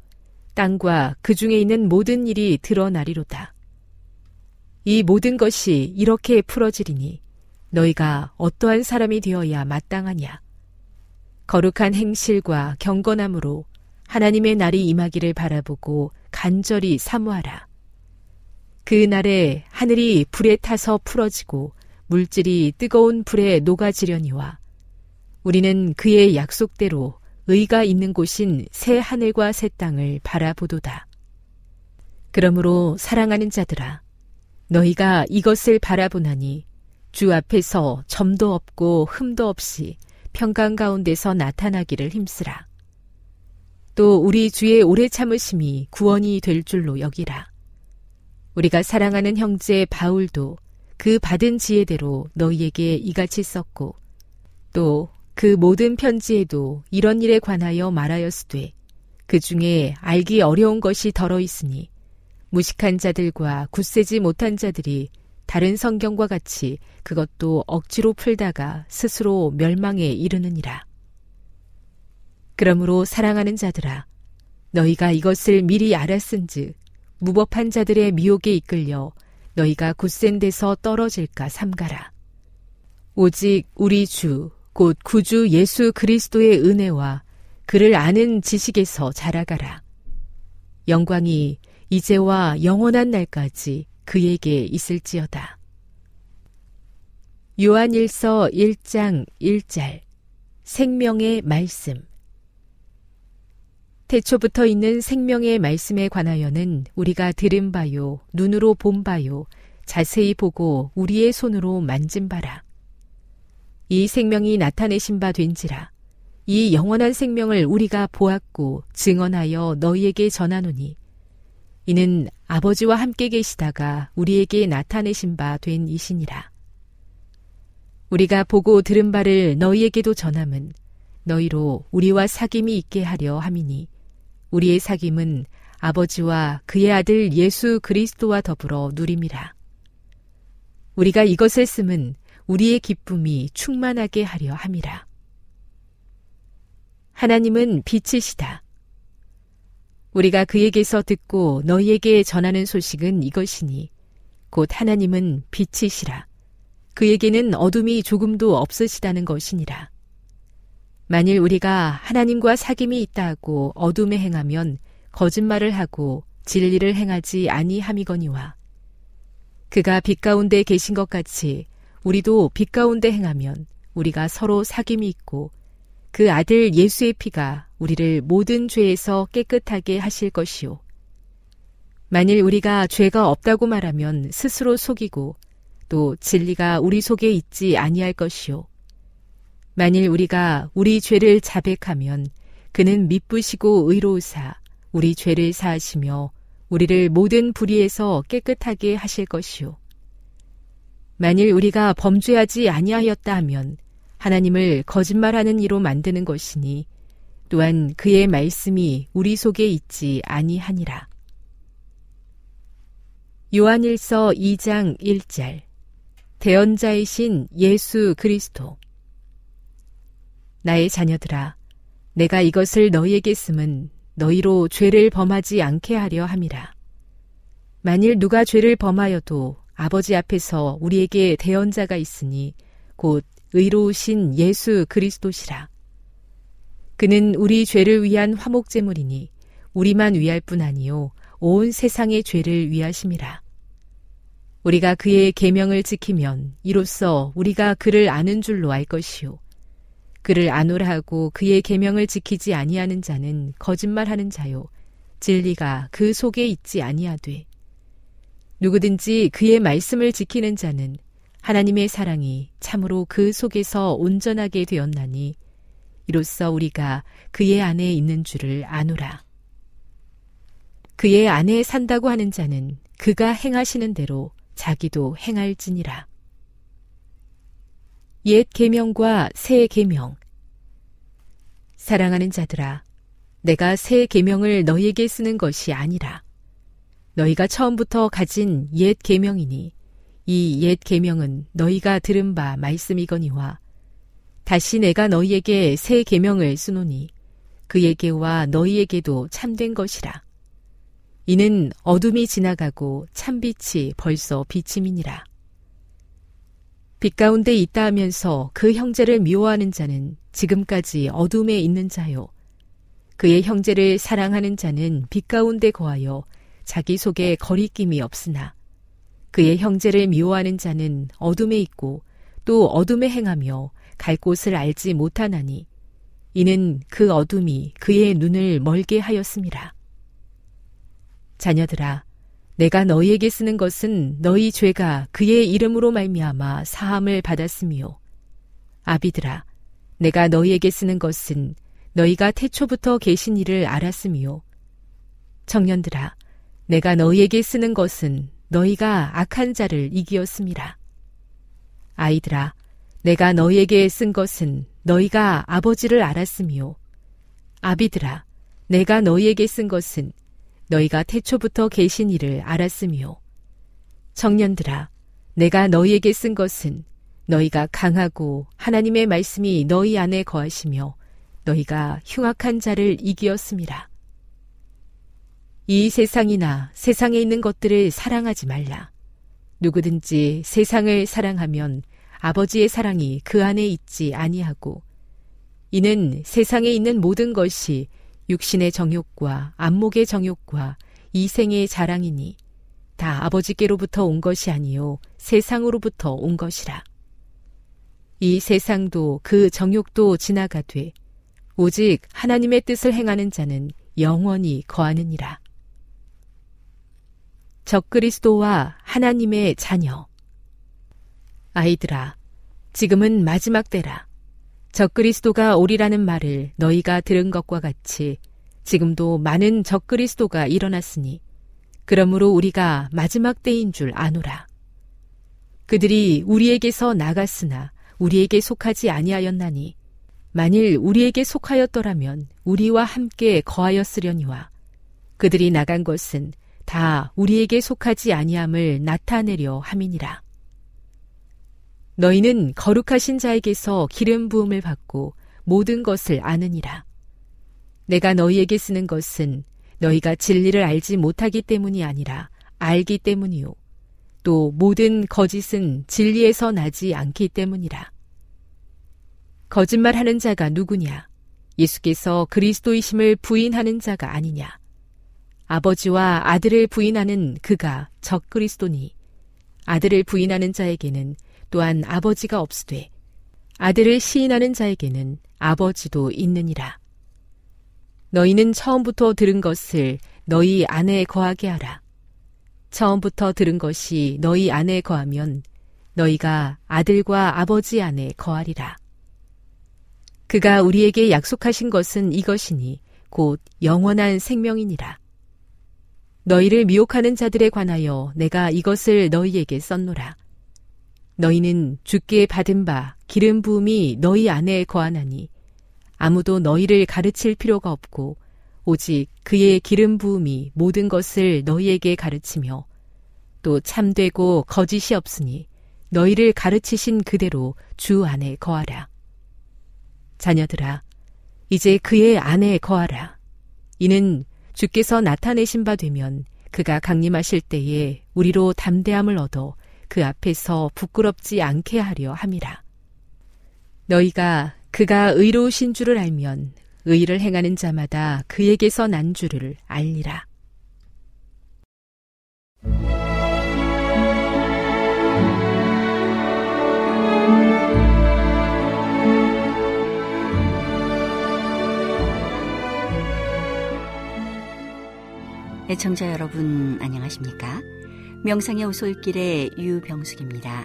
땅과 그 중에 있는 모든 일이 드러나리로다. 이 모든 것이 이렇게 풀어지리니 너희가 어떠한 사람이 되어야 마땅하냐. 거룩한 행실과 경건함으로 하나님의 날이 임하기를 바라보고 간절히 사모하라. 그 날에 하늘이 불에 타서 풀어지고 물질이 뜨거운 불에 녹아지려니와 우리는 그의 약속대로 의가 있는 곳인 새 하늘과 새 땅을 바라보도다. 그러므로 사랑하는 자들아, 너희가 이것을 바라보나니 주 앞에서 점도 없고 흠도 없이 평강 가운데서 나타나기를 힘쓰라. 또 우리 주의 오래 참으심이 구원이 될 줄로 여기라. 우리가 사랑하는 형제 바울도 그 받은 지혜대로 너희에게 이같이 썼고 또 그 모든 편지에도 이런 일에 관하여 말하였으되 그 중에 알기 어려운 것이 덜어 있으니 무식한 자들과 굳세지 못한 자들이 다른 성경과 같이 그것도 억지로 풀다가 스스로 멸망에 이르느니라. 그러므로 사랑하는 자들아, 너희가 이것을 미리 알았은즉 무법한 자들의 미혹에 이끌려 너희가 굳센 데서 떨어질까 삼가라. 오직 우리 주, 곧 구주 예수 그리스도의 은혜와 그를 아는 지식에서 자라가라. 영광이 이제와 영원한 날까지 그에게 있을지어다. 요한일서 1장 1절 생명의 말씀 태초부터 있는 생명의 말씀에 관하여는 우리가 들은 바요, 눈으로 본 바요, 자세히 보고 우리의 손으로 만진 바라. 이 생명이 나타내신 바 된지라. 이 영원한 생명을 우리가 보았고 증언하여 너희에게 전하노니 이는 아버지와 함께 계시다가 우리에게 나타내신 바 된 이시니라. 우리가 보고 들은 바를 너희에게도 전함은 너희로 우리와 사귐이 있게 하려 함이니 우리의 사귐은 아버지와 그의 아들 예수 그리스도와 더불어 누림이라. 우리가 이것을 쓰면 우리의 기쁨이 충만하게 하려 함이라. 하나님은 빛이시다. 우리가 그에게서 듣고 너희에게 전하는 소식은 이것이니 곧 하나님은 빛이시라. 그에게는 어둠이 조금도 없으시다는 것이니라. 만일 우리가 하나님과 사귐이 있다 하고 어둠에 행하면 거짓말을 하고 진리를 행하지 아니함이거니와 그가 빛 가운데 계신 것 같이 우리도 빛 가운데 행하면 우리가 서로 사귐이 있고 그 아들 예수의 피가 우리를 모든 죄에서 깨끗하게 하실 것이요. 만일 우리가 죄가 없다고 말하면 스스로 속이고 또 진리가 우리 속에 있지 아니할 것이요. 만일 우리가 우리 죄를 자백하면 그는 미쁘시고 의로우사 우리 죄를 사하시며 우리를 모든 불의에서 깨끗하게 하실 것이요. 만일 우리가 범죄하지 아니하였다 하면 하나님을 거짓말하는 이로 만드는 것이니 또한 그의 말씀이 우리 속에 있지 아니하니라. 요한일서 2장 1절 대언자이신 예수 그리스도 나의 자녀들아, 내가 이것을 너희에게 쓰면 너희로 죄를 범하지 않게 하려 함이라. 만일 누가 죄를 범하여도 아버지 앞에서 우리에게 대언자가 있으니 곧 의로우신 예수 그리스도시라. 그는 우리 죄를 위한 화목제물이니 우리만 위할 뿐 아니요 온 세상의 죄를 위하심이라. 우리가 그의 계명을 지키면 이로써 우리가 그를 아는 줄로 알 것이요 그를 안오라 하고 그의 계명을 지키지 아니하는 자는 거짓말하는 자요 진리가 그 속에 있지 아니하되 누구든지 그의 말씀을 지키는 자는 하나님의 사랑이 참으로 그 속에서 온전하게 되었나니 이로써 우리가 그의 안에 있는 줄을 아노라. 그의 안에 산다고 하는 자는 그가 행하시는 대로 자기도 행할지니라. 옛 계명과 새 계명 사랑하는 자들아 내가 새 계명을 너희에게 쓰는 것이 아니라 너희가 처음부터 가진 옛 계명이니 이 옛 계명은 너희가 들은 바 말씀이거니와 다시 내가 너희에게 새 계명을 쓰노니 그에게와 너희에게도 참된 것이라. 이는 어둠이 지나가고 참빛이 벌써 비침이니라. 빛 가운데 있다 하면서 그 형제를 미워하는 자는 지금까지 어둠에 있는 자요. 그의 형제를 사랑하는 자는 빛 가운데 거하여 자기 속에 거리낌이 없으나 그의 형제를 미워하는 자는 어둠에 있고 또 어둠에 행하며 갈 곳을 알지 못하나니 이는 그 어둠이 그의 눈을 멀게 하였습니다. 자녀들아 내가 너희에게 쓰는 것은 너희 죄가 그의 이름으로 말미암아 사함을 받았으며 아비들아 내가 너희에게 쓰는 것은 너희가 태초부터 계신 일을 알았으며 청년들아 내가 너희에게 쓰는 것은 너희가 악한 자를 이기었습니다. 아이들아 내가 너희에게 쓴 것은 너희가 아버지를 알았으며 아비들아 내가 너희에게 쓴 것은 너희가 태초부터 계신 이를 알았으며 청년들아 내가 너희에게 쓴 것은 너희가 강하고 하나님의 말씀이 너희 안에 거하시며 너희가 흉악한 자를 이기었습니다. 이 세상이나 세상에 있는 것들을 사랑하지 말라. 누구든지 세상을 사랑하면 아버지의 사랑이 그 안에 있지 아니하고 이는 세상에 있는 모든 것이 육신의 정욕과 안목의 정욕과 이생의 자랑이니 다 아버지께로부터 온 것이 아니요 세상으로부터 온 것이라. 이 세상도 그 정욕도 지나가되 오직 하나님의 뜻을 행하는 자는 영원히 거하느니라. 적그리스도와 하나님의 자녀 아이들아 지금은 마지막 때라 적그리스도가 오리라는 말을 너희가 들은 것과 같이 지금도 많은 적그리스도가 일어났으니 그러므로 우리가 마지막 때인 줄 아노라. 그들이 우리에게서 나갔으나 우리에게 속하지 아니하였나니 만일 우리에게 속하였더라면 우리와 함께 거하였으려니와 그들이 나간 것은 다 우리에게 속하지 아니함을 나타내려 함이니라. 너희는 거룩하신 자에게서 기름 부음을 받고 모든 것을 아느니라. 내가 너희에게 쓰는 것은 너희가 진리를 알지 못하기 때문이 아니라 알기 때문이요. 또 모든 거짓은 진리에서 나지 않기 때문이라. 거짓말하는 자가 누구냐? 예수께서 그리스도이심을 부인하는 자가 아니냐? 아버지와 아들을 부인하는 그가 적그리스도니 아들을 부인하는 자에게는 또한 아버지가 없으되 아들을 시인하는 자에게는 아버지도 있느니라. 너희는 처음부터 들은 것을 너희 안에 거하게 하라. 처음부터 들은 것이 너희 안에 거하면 너희가 아들과 아버지 안에 거하리라. 그가 우리에게 약속하신 것은 이것이니 곧 영원한 생명이니라. 너희를 미혹하는 자들에 관하여 내가 이것을 너희에게 썼노라. 너희는 주께 받은 바 기름 부음이 너희 안에 거하나니 아무도 너희를 가르칠 필요가 없고 오직 그의 기름 부음이 모든 것을 너희에게 가르치며 또 참되고 거짓이 없으니 너희를 가르치신 그대로 주 안에 거하라. 자녀들아, 이제 그의 안에 거하라. 이는 주께서 나타내신 바 되면 그가 강림하실 때에 우리로 담대함을 얻어 그 앞에서 부끄럽지 않게 하려 함이라. 너희가 그가 의로우신 줄을 알면 의를 행하는 자마다 그에게서 난 줄을 알리라. 애청자 여러분 안녕하십니까? 명상의 오솔길의 유병숙입니다.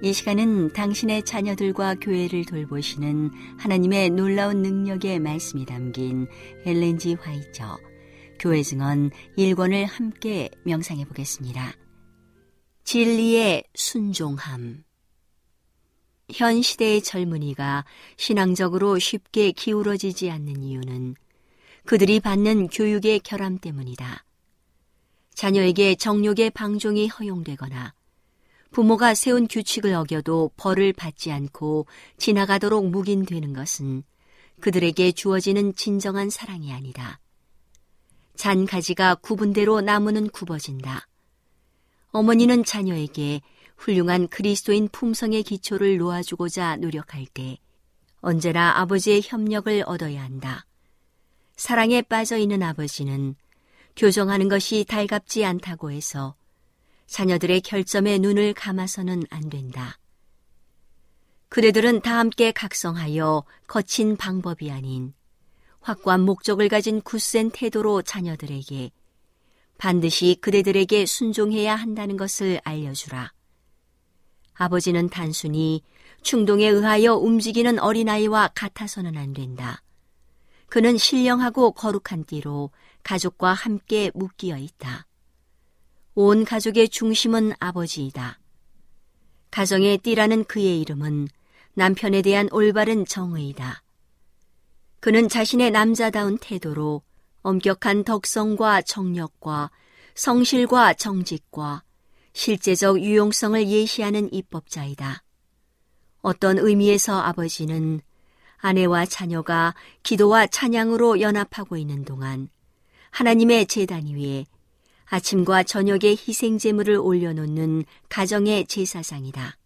이 시간은 당신의 자녀들과 교회를 돌보시는 하나님의 놀라운 능력의 말씀이 담긴 엘렌지 화이처 교회 증언 1권을 함께 명상해 보겠습니다. 진리의 순종함 현 시대의 젊은이가 신앙적으로 쉽게 기울어지지 않는 이유는 그들이 받는 교육의 결함 때문이다. 자녀에게 정욕의 방종이 허용되거나 부모가 세운 규칙을 어겨도 벌을 받지 않고 지나가도록 묵인되는 것은 그들에게 주어지는 진정한 사랑이 아니다. 잔 가지가 구분대로 나무는 굽어진다. 어머니는 자녀에게 훌륭한 그리스도인 품성의 기초를 놓아주고자 노력할 때 언제나 아버지의 협력을 얻어야 한다. 사랑에 빠져 있는 아버지는 교정하는 것이 달갑지 않다고 해서 자녀들의 결점에 눈을 감아서는 안 된다. 그대들은 다 함께 각성하여 거친 방법이 아닌 확고한 목적을 가진 굳센 태도로 자녀들에게 반드시 그대들에게 순종해야 한다는 것을 알려주라. 아버지는 단순히 충동에 의하여 움직이는 어린아이와 같아서는 안 된다. 그는 신령하고 거룩한 띠로 가족과 함께 묶여 있다. 온 가족의 중심은 아버지이다. 가정의 띠라는 그의 이름은 남편에 대한 올바른 정의이다. 그는 자신의 남자다운 태도로 엄격한 덕성과 정력과 성실과 정직과 실제적 유용성을 예시하는 입법자이다. 어떤 의미에서 아버지는 아내와 자녀가 기도와 찬양으로 연합하고 있는 동안 하나님의 재단 위에 아침과 저녁에 희생 제물을 올려놓는 가정의 제사상이다.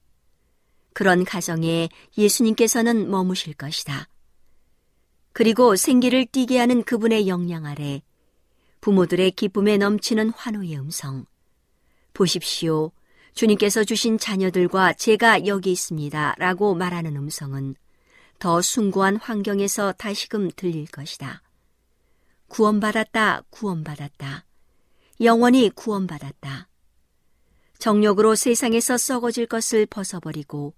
그런 가정에 예수님께서는 머무실 것이다. 그리고 생기를 띠게 하는 그분의 영향 아래 부모들의 기쁨에 넘치는 환호의 음성. 보십시오. 주님께서 주신 자녀들과 제가 여기 있습니다. 라고 말하는 음성은 더 숭고한 환경에서 다시금 들릴 것이다. 구원받았다, 구원받았다. 영원히 구원받았다. 정력으로 세상에서 썩어질 것을 벗어버리고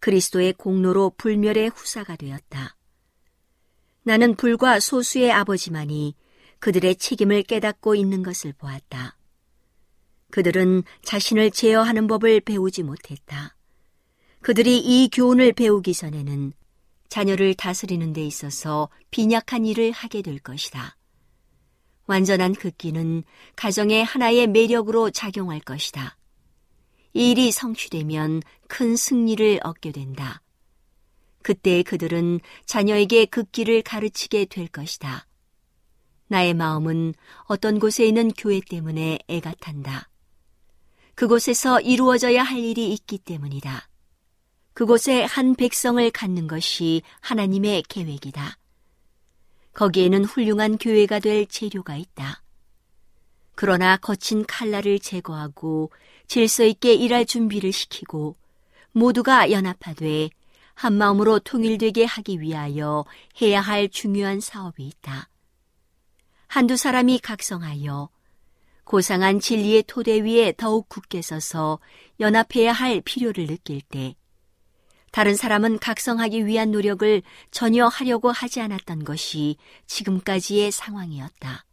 그리스도의 공로로 불멸의 후사가 되었다. 나는 불과 소수의 아버지만이 그들의 책임을 깨닫고 있는 것을 보았다. 그들은 자신을 제어하는 법을 배우지 못했다. 그들이 이 교훈을 배우기 전에는 자녀를 다스리는 데 있어서 빈약한 일을 하게 될 것이다. 완전한 극기는 가정의 하나의 매력으로 작용할 것이다. 이 일이 성취되면 큰 승리를 얻게 된다. 그때 그들은 자녀에게 극기를 가르치게 될 것이다. 나의 마음은 어떤 곳에 있는 교회 때문에 애가 탄다. 그곳에서 이루어져야 할 일이 있기 때문이다. 그곳에 한 백성을 갖는 것이 하나님의 계획이다. 거기에는 훌륭한 교회가 될 재료가 있다. 그러나 거친 칼날을 제거하고 질서 있게 일할 준비를 시키고 모두가 연합하되 한 마음으로 통일되게 하기 위하여 해야 할 중요한 사업이 있다. 한두 사람이 각성하여 고상한 진리의 토대 위에 더욱 굳게 서서 연합해야 할 필요를 느낄 때 다른 사람은 각성하기 위한 노력을 전혀 하려고 하지 않았던 것이 지금까지의 상황이었다.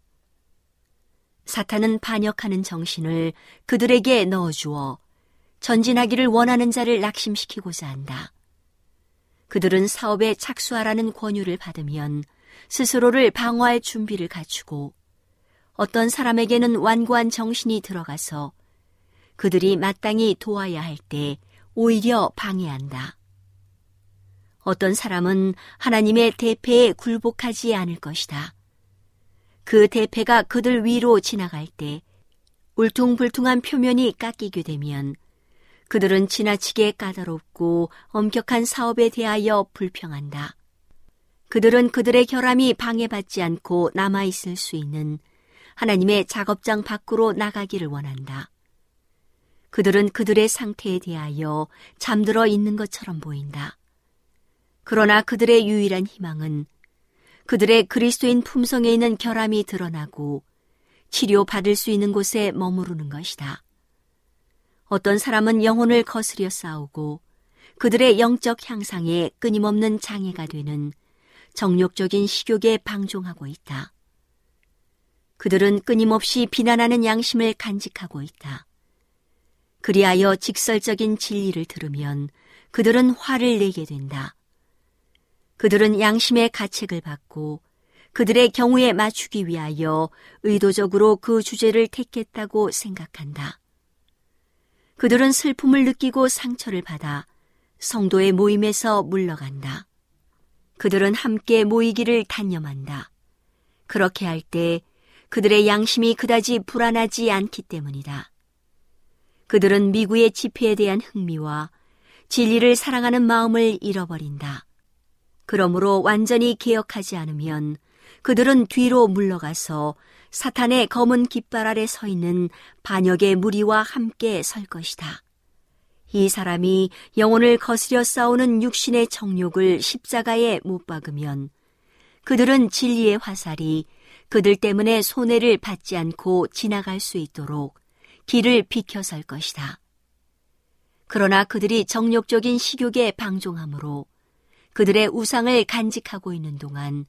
사탄은 반역하는 정신을 그들에게 넣어주어 전진하기를 원하는 자를 낙심시키고자 한다. 그들은 사업에 착수하라는 권유를 받으면 스스로를 방어할 준비를 갖추고 어떤 사람에게는 완고한 정신이 들어가서 그들이 마땅히 도와야 할 때 오히려 방해한다. 어떤 사람은 하나님의 대패에 굴복하지 않을 것이다. 그 대패가 그들 위로 지나갈 때 울퉁불퉁한 표면이 깎이게 되면 그들은 지나치게 까다롭고 엄격한 사업에 대하여 불평한다. 그들은 그들의 결함이 방해받지 않고 남아있을 수 있는 하나님의 작업장 밖으로 나가기를 원한다. 그들은 그들의 상태에 대하여 잠들어 있는 것처럼 보인다. 그러나 그들의 유일한 희망은 그들의 그리스도인 품성에 있는 결함이 드러나고 치료받을 수 있는 곳에 머무르는 것이다. 어떤 사람은 영혼을 거스려 싸우고 그들의 영적 향상에 끊임없는 장애가 되는 정욕적인 식욕에 방종하고 있다. 그들은 끊임없이 비난하는 양심을 간직하고 있다. 그리하여 직설적인 진리를 들으면 그들은 화를 내게 된다. 그들은 양심의 가책을 받고 그들의 경우에 맞추기 위하여 의도적으로 그 주제를 택했다고 생각한다. 그들은 슬픔을 느끼고 상처를 받아 성도의 모임에서 물러간다. 그들은 함께 모이기를 단념한다. 그렇게 할 때 그들의 양심이 그다지 불안하지 않기 때문이다. 그들은 미구의 지폐에 대한 흥미와 진리를 사랑하는 마음을 잃어버린다. 그러므로 완전히 개혁하지 않으면 그들은 뒤로 물러가서 사탄의 검은 깃발 아래 서 있는 반역의 무리와 함께 설 것이다. 이 사람이 영혼을 거스려 싸우는 육신의 정욕을 십자가에 못 박으면 그들은 진리의 화살이 그들 때문에 손해를 받지 않고 지나갈 수 있도록 길을 비켜설 것이다. 그러나 그들이 정욕적인 식욕에 방종함으로 그들의 우상을 간직하고 있는 동안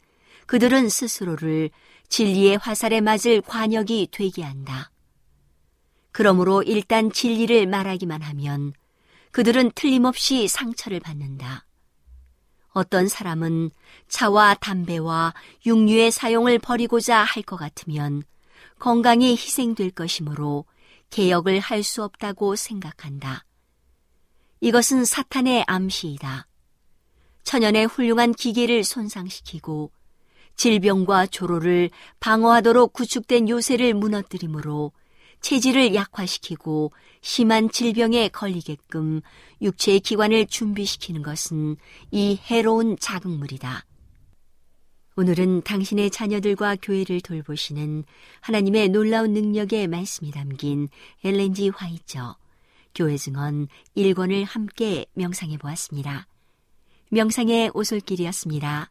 그들은 스스로를 진리의 화살에 맞을 관역이 되게 한다. 그러므로 일단 진리를 말하기만 하면 그들은 틀림없이 상처를 받는다. 어떤 사람은 차와 담배와 육류의 사용을 버리고자 할 것 같으면 건강이 희생될 것이므로 개혁을 할 수 없다고 생각한다. 이것은 사탄의 암시이다. 천연의 훌륭한 기계를 손상시키고 질병과 조로를 방어하도록 구축된 요새를 무너뜨리므로 체질을 약화시키고 심한 질병에 걸리게끔 육체의 기관을 준비시키는 것은 이 해로운 자극물이다. 오늘은 당신의 자녀들과 교회를 돌보시는 하나님의 놀라운 능력의 말씀이 담긴 엘렌지 화이처 교회 증언 1권을 함께 명상해 보았습니다. 명상의 오솔길이었습니다.